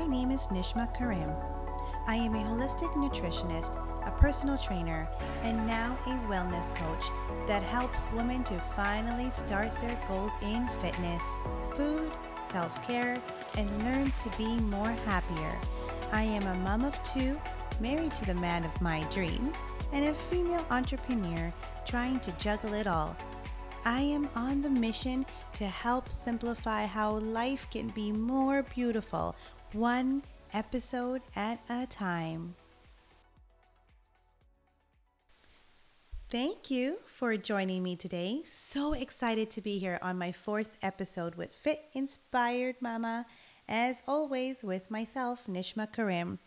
My name is Nishma Karim. I am a holistic nutritionist, a personal trainer, and now a wellness coach that helps women to finally start their goals in fitness, food, self care, and learn to be more happier. I am a mom of two, married to the man of my dreams, and a female entrepreneur trying to juggle it all. I am on the mission to help simplify how life can be more beautiful, one episode at a time. Thank you for joining me today. So excited to be here on my fourth episode with Fit Inspired Mama, as always, with myself, Nishma Karim.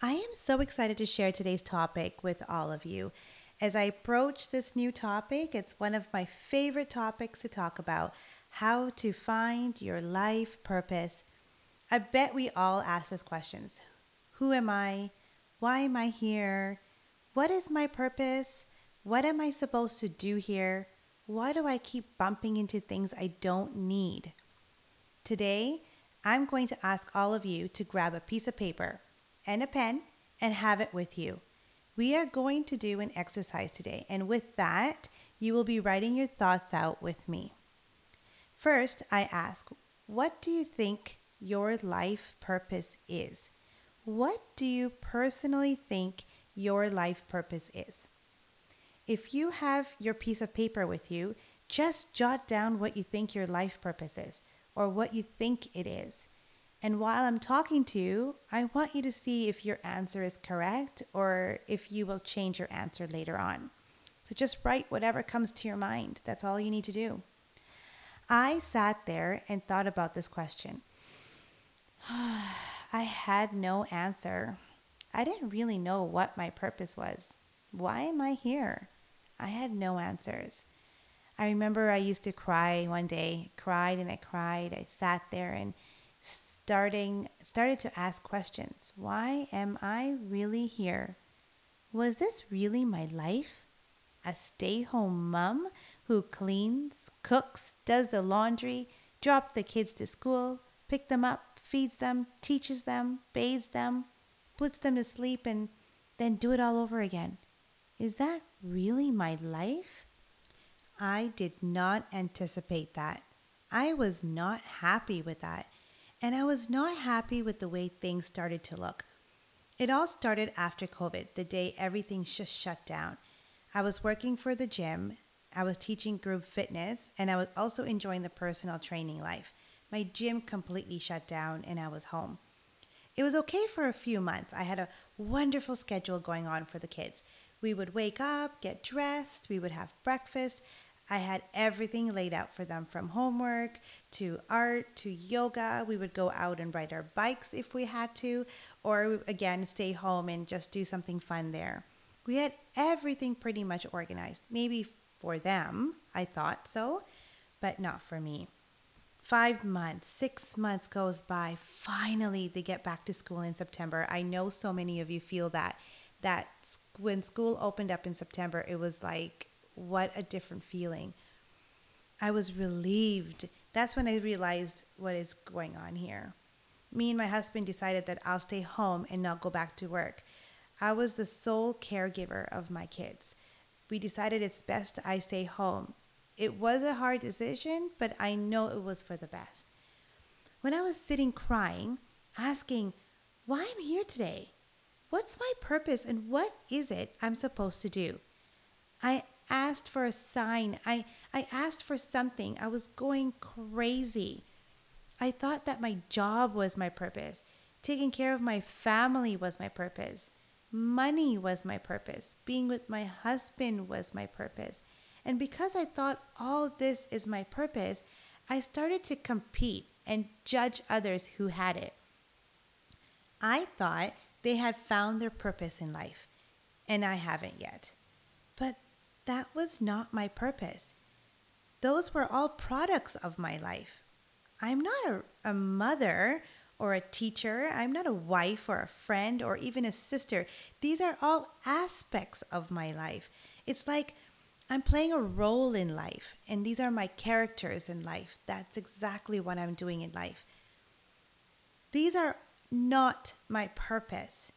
I am so excited to share today's topic with all of you. As I approach this new topic, it's one of my favorite topics to talk about how to find your life purpose. I bet we all ask these questions Who am I? Why am I here? What is my purpose? What am I supposed to do here? Why do I keep bumping into things I don't need? Today, I'm going to ask all of you to grab a piece of paper and a pen and have it with you. We are going to do an exercise today, and with that, you will be writing your thoughts out with me. First, I ask, what do you think your life purpose is? What do you personally think your life purpose is? If you have your piece of paper with you, just jot down what you think your life purpose is or what you think it is. And while I'm talking to you, I want you to see if your answer is correct or if you will change your answer later on. So just write whatever comes to your mind. That's all you need to do. I sat there and thought about this question. I had no answer. I didn't really know what my purpose was. Why am I here? I had no answers. I remember I used to cry one day, cried and I cried. I sat there and starting started to ask questions. Why am I really here? Was this really my life? A stay-home mom who cleans, cooks, does the laundry, drops the kids to school, pick them up, feeds them, teaches them, bathes them, puts them to sleep and then do it all over again. Is that really my life? I did not anticipate that. I was not happy with that and I was not happy with the way things started to look. It all started after COVID, the day everything just shut down. I was working for the gym, I was teaching group fitness, and I was also enjoying the personal training life. My gym completely shut down, and I was home. It was okay for a few months. I had a wonderful schedule going on for the kids. We would wake up, get dressed, we would have breakfast. I had everything laid out for them from homework to art to yoga. We would go out and ride our bikes if we had to, or again, stay home and just do something fun there. We had everything pretty much organized. Maybe for them, I thought so, but not for me. Five months, six months goes by. Finally, they get back to school in September. I know so many of you feel that that when school opened up in September, it was like what a different feeling. I was relieved. That's when I realized what is going on here. Me and my husband decided that I'll stay home and not go back to work. I was the sole caregiver of my kids. We decided it's best I stay home. It was a hard decision, but I know it was for the best. When I was sitting crying, asking why I'm here today, what's my purpose, and what is it I'm supposed to do, I asked for a sign. I, I asked for something. I was going crazy. I thought that my job was my purpose. Taking care of my family was my purpose. Money was my purpose. Being with my husband was my purpose. And because I thought all this is my purpose, I started to compete and judge others who had it. I thought they had found their purpose in life, and I haven't yet. But that was not my purpose. Those were all products of my life. I'm not a, a mother or a teacher. I'm not a wife or a friend or even a sister. These are all aspects of my life. It's like I'm playing a role in life, and these are my characters in life. That's exactly what I'm doing in life. These are not my purpose.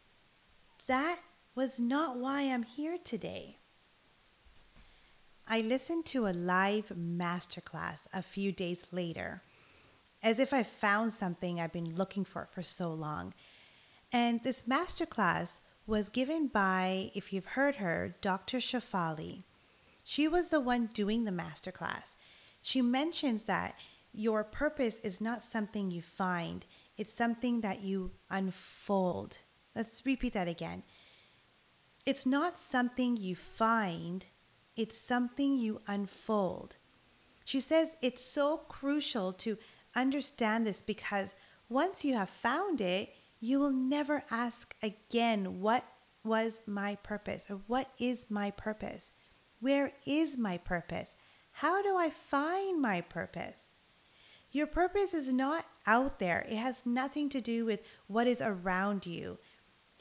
That was not why I'm here today. I listened to a live masterclass a few days later, as if I found something I've been looking for for so long. And this masterclass was given by, if you've heard her, Dr. Shefali. She was the one doing the masterclass. She mentions that your purpose is not something you find, it's something that you unfold. Let's repeat that again. It's not something you find, it's something you unfold. She says it's so crucial to understand this because once you have found it, you will never ask again, What was my purpose? or What is my purpose? Where is my purpose? How do I find my purpose? Your purpose is not out there. It has nothing to do with what is around you.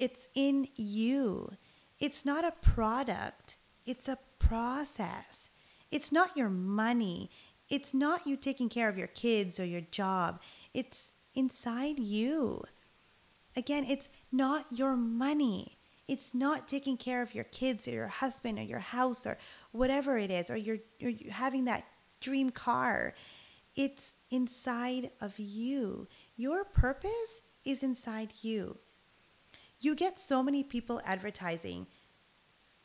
It's in you. It's not a product, it's a process. It's not your money. It's not you taking care of your kids or your job. It's inside you. Again, it's not your money. It's not taking care of your kids or your husband or your house or whatever it is, or you're, you're having that dream car. It's inside of you. Your purpose is inside you. You get so many people advertising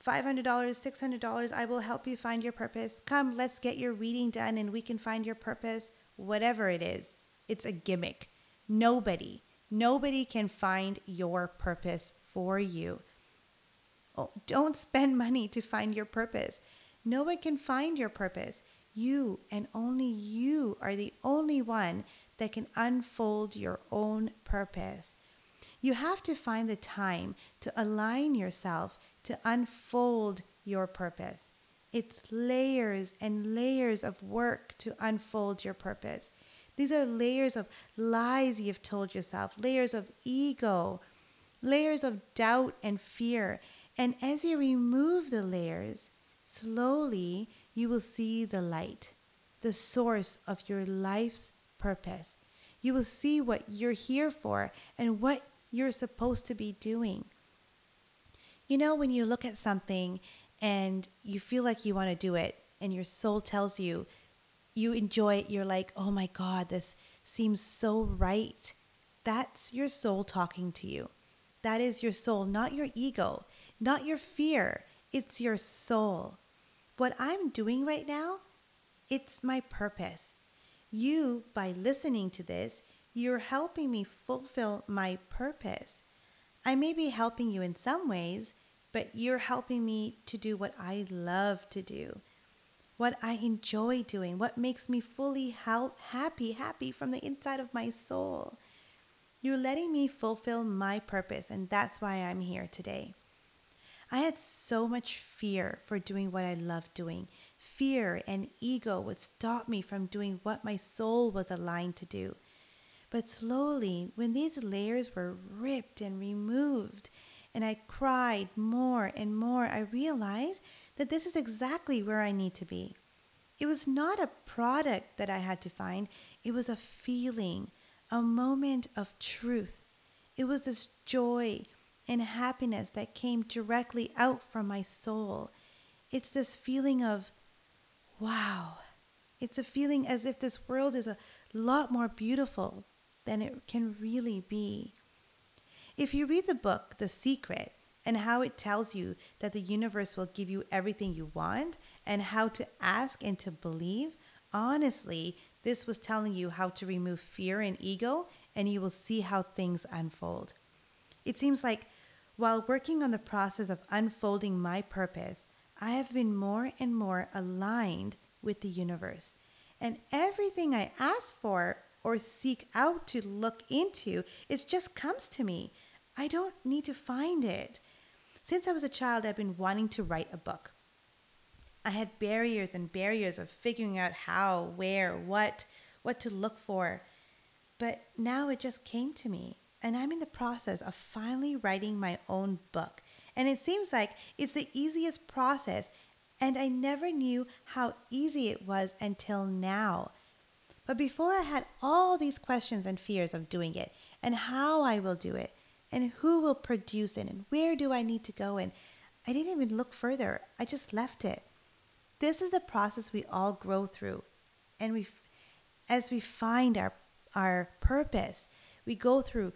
$500, $600, I will help you find your purpose. Come, let's get your reading done and we can find your purpose. Whatever it is, it's a gimmick. Nobody, nobody can find your purpose for you. Don't spend money to find your purpose. No one can find your purpose. You and only you are the only one that can unfold your own purpose. You have to find the time to align yourself to unfold your purpose. It's layers and layers of work to unfold your purpose. These are layers of lies you've told yourself, layers of ego, layers of doubt and fear. And as you remove the layers, slowly you will see the light, the source of your life's purpose. You will see what you're here for and what you're supposed to be doing. You know, when you look at something and you feel like you want to do it, and your soul tells you, you enjoy it, you're like, oh my God, this seems so right. That's your soul talking to you. That is your soul, not your ego, not your fear. It's your soul. What I'm doing right now, it's my purpose. You, by listening to this, you're helping me fulfill my purpose. I may be helping you in some ways, but you're helping me to do what I love to do, what I enjoy doing, what makes me fully happy, happy from the inside of my soul. You're letting me fulfill my purpose, and that's why I'm here today. I had so much fear for doing what I loved doing. Fear and ego would stop me from doing what my soul was aligned to do. But slowly, when these layers were ripped and removed, and I cried more and more, I realized that this is exactly where I need to be. It was not a product that I had to find, it was a feeling, a moment of truth. It was this joy and happiness that came directly out from my soul. It's this feeling of, wow. It's a feeling as if this world is a lot more beautiful than it can really be. If you read the book, The Secret, and how it tells you that the universe will give you everything you want and how to ask and to believe, honestly, this was telling you how to remove fear and ego, and you will see how things unfold. It seems like while working on the process of unfolding my purpose, I have been more and more aligned with the universe. And everything I ask for or seek out to look into, it just comes to me. I don't need to find it. Since I was a child, I've been wanting to write a book. I had barriers and barriers of figuring out how, where, what, what to look for. But now it just came to me, and I'm in the process of finally writing my own book. And it seems like it's the easiest process, and I never knew how easy it was until now. But before I had all these questions and fears of doing it and how I will do it and who will produce it and where do I need to go and I didn't even look further. I just left it. This is the process we all grow through. And we as we find our our purpose, we go through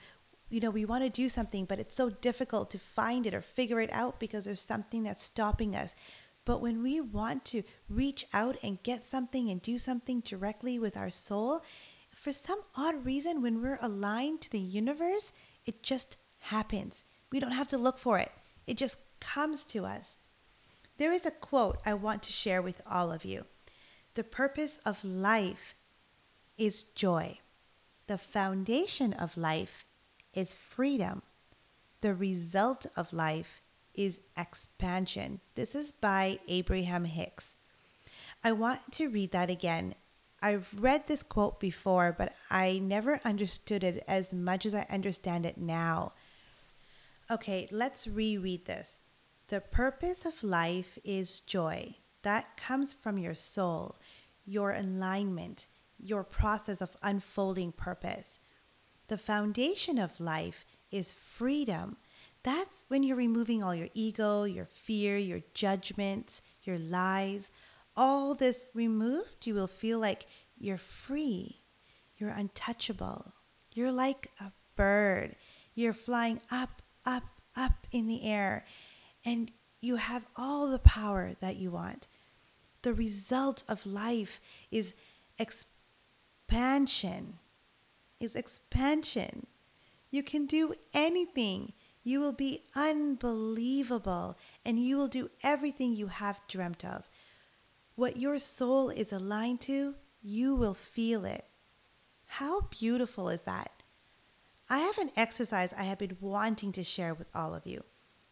you know, we want to do something, but it's so difficult to find it or figure it out because there's something that's stopping us. But when we want to reach out and get something and do something directly with our soul, for some odd reason, when we're aligned to the universe, it just happens. We don't have to look for it, it just comes to us. There is a quote I want to share with all of you The purpose of life is joy, the foundation of life is freedom. The result of life is expansion. This is by Abraham Hicks. I want to read that again. I've read this quote before, but I never understood it as much as I understand it now. Okay, let's reread this. The purpose of life is joy. That comes from your soul, your alignment, your process of unfolding purpose. The foundation of life is freedom. That's when you're removing all your ego, your fear, your judgments, your lies. All this removed, you will feel like you're free. You're untouchable. You're like a bird. You're flying up, up, up in the air. And you have all the power that you want. The result of life is expansion is expansion. You can do anything. You will be unbelievable and you will do everything you have dreamt of. What your soul is aligned to, you will feel it. How beautiful is that? I have an exercise I have been wanting to share with all of you.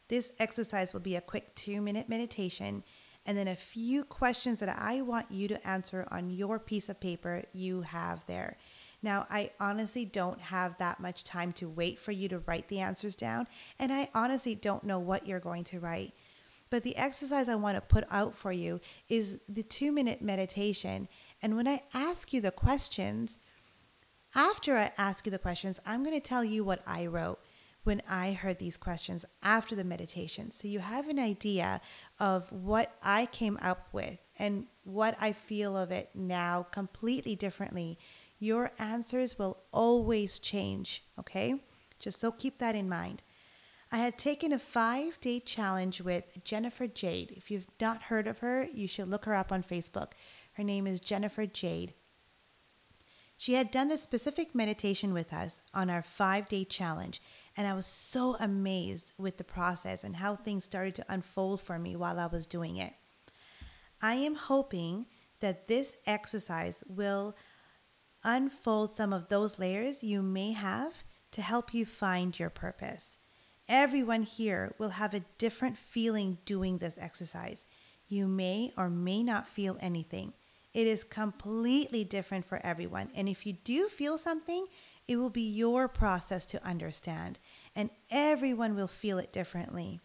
This exercise will be a quick two minute meditation and then a few questions that I want you to answer on your piece of paper you have there. Now, I honestly don't have that much time to wait for you to write the answers down, and I honestly don't know what you're going to write. But the exercise I want to put out for you is the two minute meditation. And when I ask you the questions, after I ask you the questions, I'm going to tell you what I wrote when I heard these questions after the meditation. So you have an idea of what I came up with and what I feel of it now completely differently your answers will always change, okay? Just so keep that in mind. I had taken a five day challenge with Jennifer Jade. If you've not heard of her, you should look her up on Facebook. Her name is Jennifer Jade. She had done this specific meditation with us on our five day challenge, and I was so amazed with the process and how things started to unfold for me while I was doing it. I am hoping that this exercise will unfold some of those layers you may have to help you find your purpose. Everyone here will have a different feeling doing this exercise. You may or may not feel anything. It is completely different for everyone. And if you do feel something, it will be your process to understand, and everyone will feel it differently.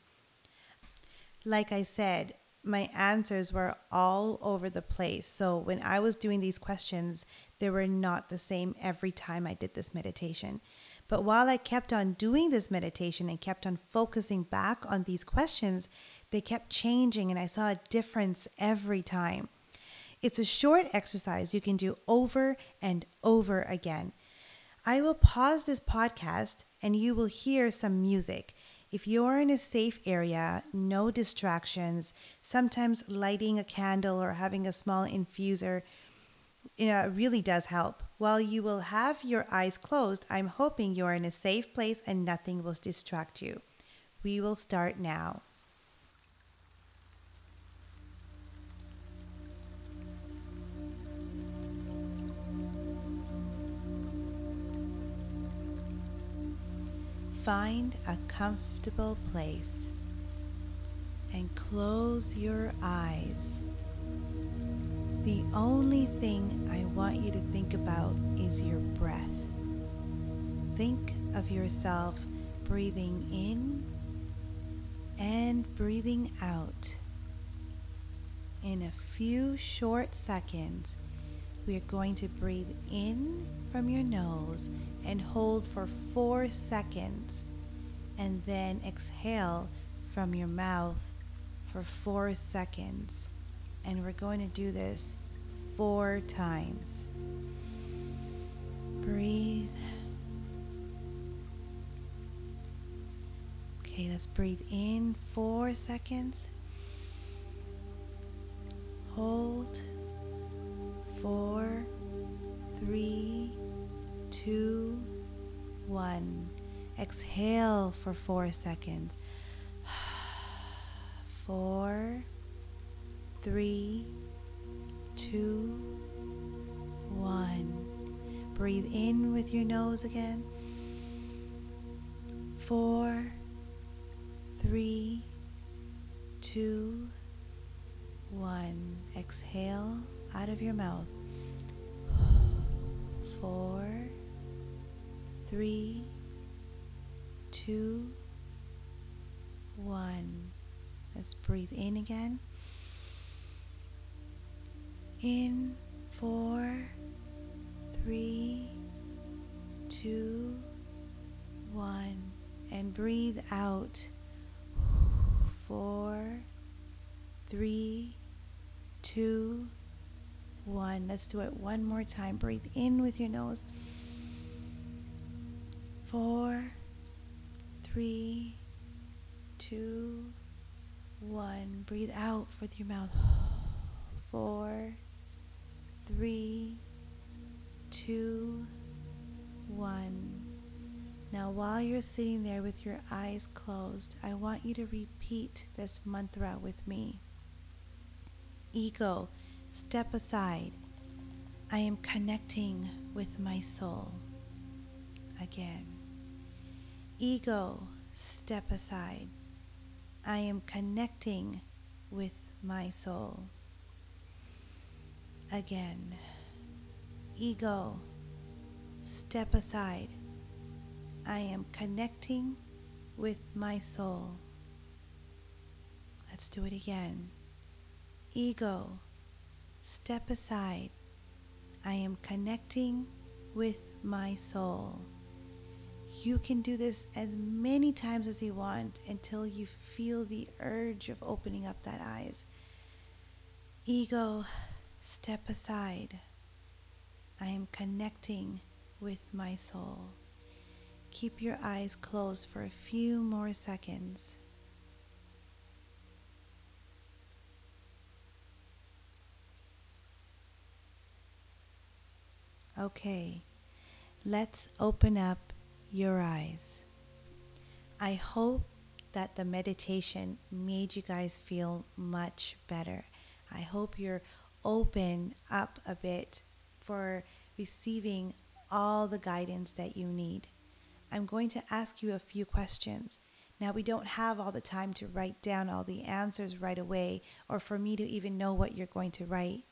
Like I said, my answers were all over the place. So when I was doing these questions, they were not the same every time I did this meditation. But while I kept on doing this meditation and kept on focusing back on these questions, they kept changing and I saw a difference every time. It's a short exercise you can do over and over again. I will pause this podcast and you will hear some music. If you're in a safe area, no distractions, sometimes lighting a candle or having a small infuser uh, really does help. While you will have your eyes closed, I'm hoping you're in a safe place and nothing will distract you. We will start now. Find a comfortable place and close your eyes. The only thing I want you to think about is your breath. Think of yourself breathing in and breathing out. In a few short seconds, we are going to breathe in from your nose and hold for four seconds, and then exhale from your mouth for four seconds. And we're going to do this four times. Breathe. Okay, let's breathe in four seconds. Hold. One. Exhale for four seconds. Four, three, two, one. Breathe in with your nose again. Four, three, two, one. Exhale out of your mouth. Four, three, two, one. Let's breathe in again. In four, three, two, one. And breathe out. Four, three, two, one. Let's do it one more time. Breathe in with your nose. Four, three, two, one. Breathe out with your mouth. Four, three, two, one. Now, while you're sitting there with your eyes closed, I want you to repeat this mantra with me. Ego, step aside. I am connecting with my soul. Again. Ego, step aside. I am connecting with my soul. Again. Ego, step aside. I am connecting with my soul. Let's do it again. Ego, step aside. I am connecting with my soul. You can do this as many times as you want until you feel the urge of opening up that eyes. Ego, step aside. I am connecting with my soul. Keep your eyes closed for a few more seconds. Okay, let's open up your eyes. I hope that the meditation made you guys feel much better. I hope you're open up a bit for receiving all the guidance that you need. I'm going to ask you a few questions. Now, we don't have all the time to write down all the answers right away or for me to even know what you're going to write.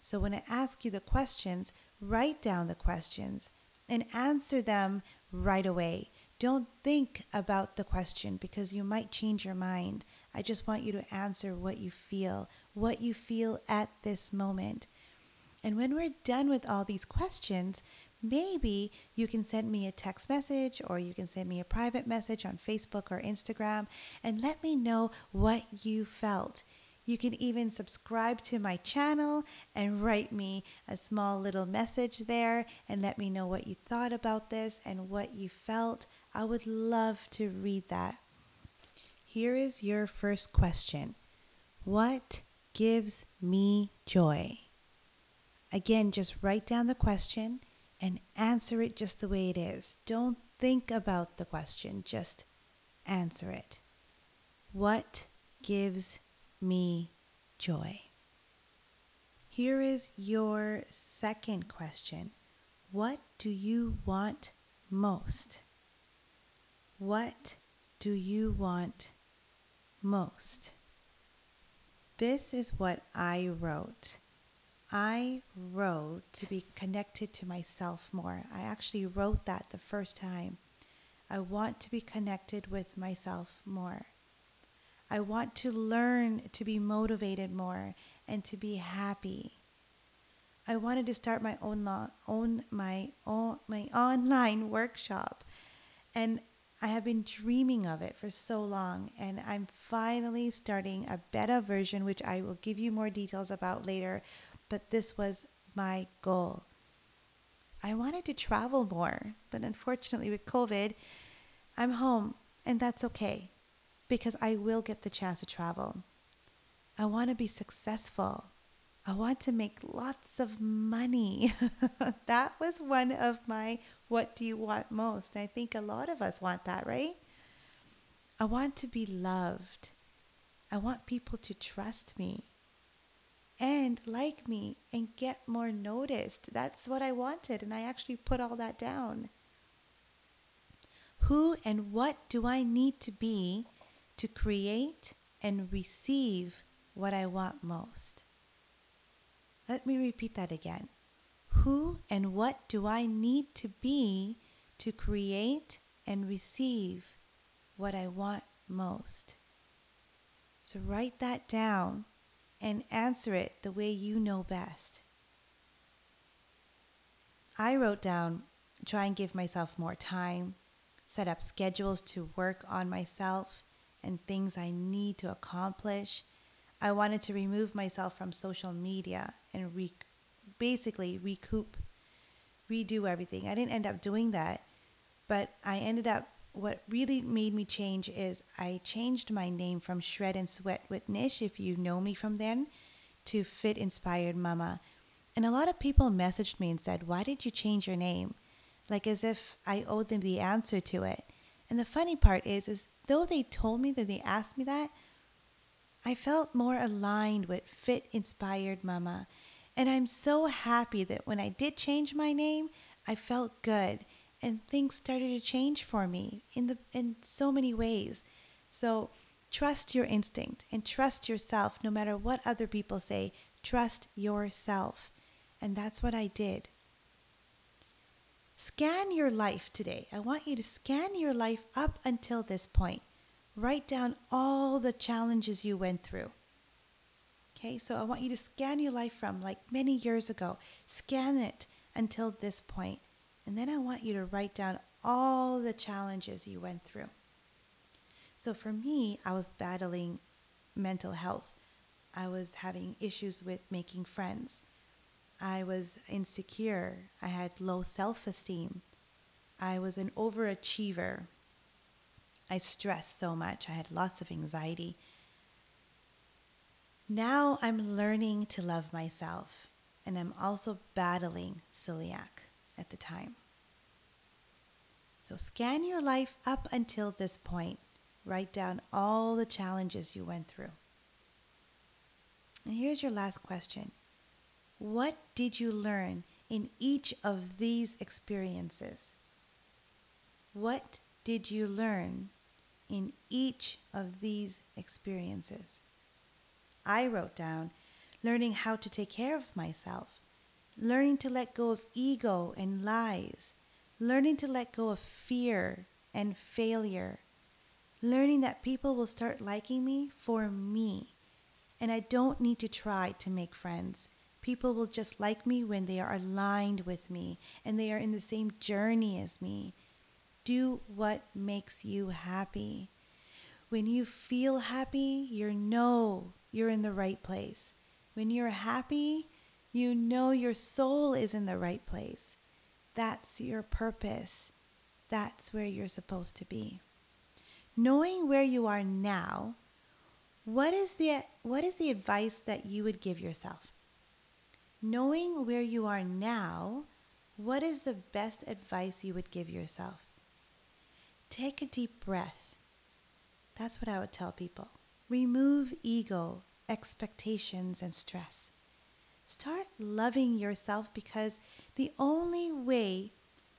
So, when I ask you the questions, write down the questions and answer them right away. Don't think about the question because you might change your mind. I just want you to answer what you feel, what you feel at this moment. And when we're done with all these questions, maybe you can send me a text message or you can send me a private message on Facebook or Instagram and let me know what you felt. You can even subscribe to my channel and write me a small little message there and let me know what you thought about this and what you felt. I would love to read that. Here is your first question What gives me joy? Again, just write down the question and answer it just the way it is. Don't think about the question, just answer it. What gives me joy? Here is your second question What do you want most? What do you want most? This is what I wrote. I wrote to be connected to myself more. I actually wrote that the first time. I want to be connected with myself more. I want to learn to be motivated more and to be happy. I wanted to start my own law, own my own my online workshop. And I have been dreaming of it for so long, and I'm finally starting a beta version, which I will give you more details about later. But this was my goal. I wanted to travel more, but unfortunately, with COVID, I'm home, and that's okay because I will get the chance to travel. I want to be successful. I want to make lots of money. that was one of my what do you want most? I think a lot of us want that, right? I want to be loved. I want people to trust me and like me and get more noticed. That's what I wanted, and I actually put all that down. Who and what do I need to be to create and receive what I want most? Let me repeat that again. Who and what do I need to be to create and receive what I want most? So write that down and answer it the way you know best. I wrote down try and give myself more time, set up schedules to work on myself and things I need to accomplish I wanted to remove myself from social media and re- basically recoup, redo everything. I didn't end up doing that, but I ended up. What really made me change is I changed my name from Shred and Sweat with Nish, if you know me from then, to Fit Inspired Mama. And a lot of people messaged me and said, Why did you change your name? Like as if I owed them the answer to it. And the funny part is, is though they told me that they asked me that, I felt more aligned with Fit Inspired Mama. And I'm so happy that when I did change my name, I felt good and things started to change for me in the in so many ways. So trust your instinct and trust yourself no matter what other people say. Trust yourself. And that's what I did. Scan your life today. I want you to scan your life up until this point. Write down all the challenges you went through. Okay, so I want you to scan your life from like many years ago. Scan it until this point. And then I want you to write down all the challenges you went through. So for me, I was battling mental health. I was having issues with making friends. I was insecure. I had low self esteem. I was an overachiever. I stressed so much. I had lots of anxiety. Now I'm learning to love myself, and I'm also battling celiac at the time. So scan your life up until this point. Write down all the challenges you went through. And here's your last question What did you learn in each of these experiences? What did you learn in each of these experiences. I wrote down learning how to take care of myself, learning to let go of ego and lies, learning to let go of fear and failure, learning that people will start liking me for me, and I don't need to try to make friends. People will just like me when they are aligned with me and they are in the same journey as me do what makes you happy. When you feel happy, you know you're in the right place. When you're happy, you know your soul is in the right place. That's your purpose. That's where you're supposed to be. Knowing where you are now, what is the what is the advice that you would give yourself? Knowing where you are now, what is the best advice you would give yourself? Take a deep breath. That's what I would tell people. Remove ego, expectations, and stress. Start loving yourself because the only way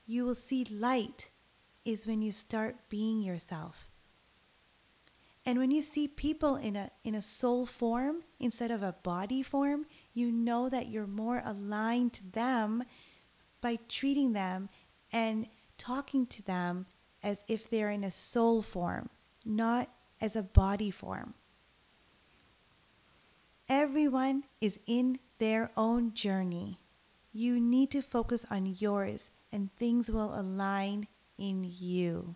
you will see light is when you start being yourself. And when you see people in a, in a soul form instead of a body form, you know that you're more aligned to them by treating them and talking to them as if they're in a soul form, not as a body form. Everyone is in their own journey. You need to focus on yours, and things will align in you.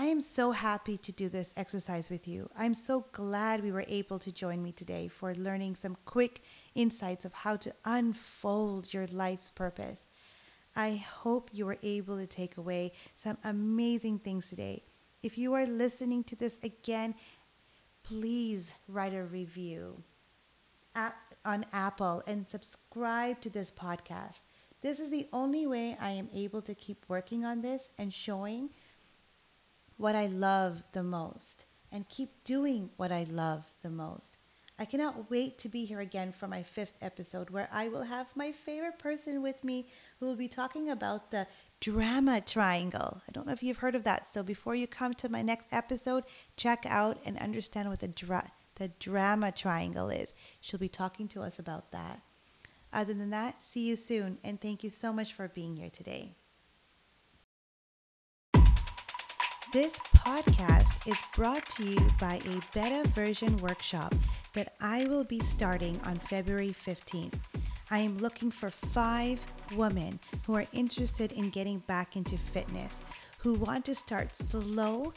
I am so happy to do this exercise with you. I'm so glad we were able to join me today for learning some quick insights of how to unfold your life's purpose. I hope you were able to take away some amazing things today. If you are listening to this again, please write a review on Apple and subscribe to this podcast. This is the only way I am able to keep working on this and showing what I love the most and keep doing what I love the most. I cannot wait to be here again for my fifth episode where I will have my favorite person with me who will be talking about the drama triangle. I don't know if you've heard of that. So before you come to my next episode, check out and understand what the, dra- the drama triangle is. She'll be talking to us about that. Other than that, see you soon and thank you so much for being here today. This podcast is brought to you by a beta version workshop that I will be starting on February 15th. I am looking for five women who are interested in getting back into fitness, who want to start slow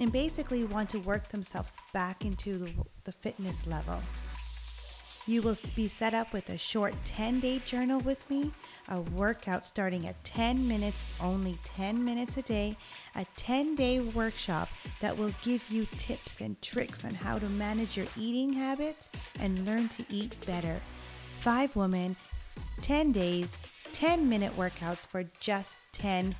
and basically want to work themselves back into the, fitness level. You will be set up with a short 10 day journal with me, a workout starting at 10 minutes, only 10 minutes a day, a 10 day workshop that will give you tips and tricks on how to manage your eating habits and learn to eat better. Five women, 10 days, 10 minute workouts for just $10.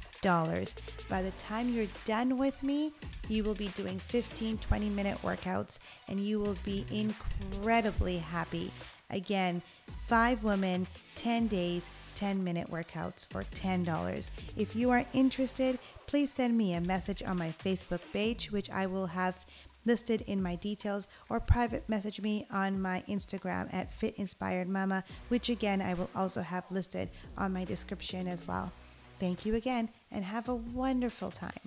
By the time you're done with me, you will be doing 15, 20 minute workouts and you will be incredibly happy. Again, five women, 10 days, 10 minute workouts for $10. If you are interested, please send me a message on my Facebook page, which I will have listed in my details, or private message me on my Instagram at Fit Inspired Mama, which again I will also have listed on my description as well. Thank you again and have a wonderful time.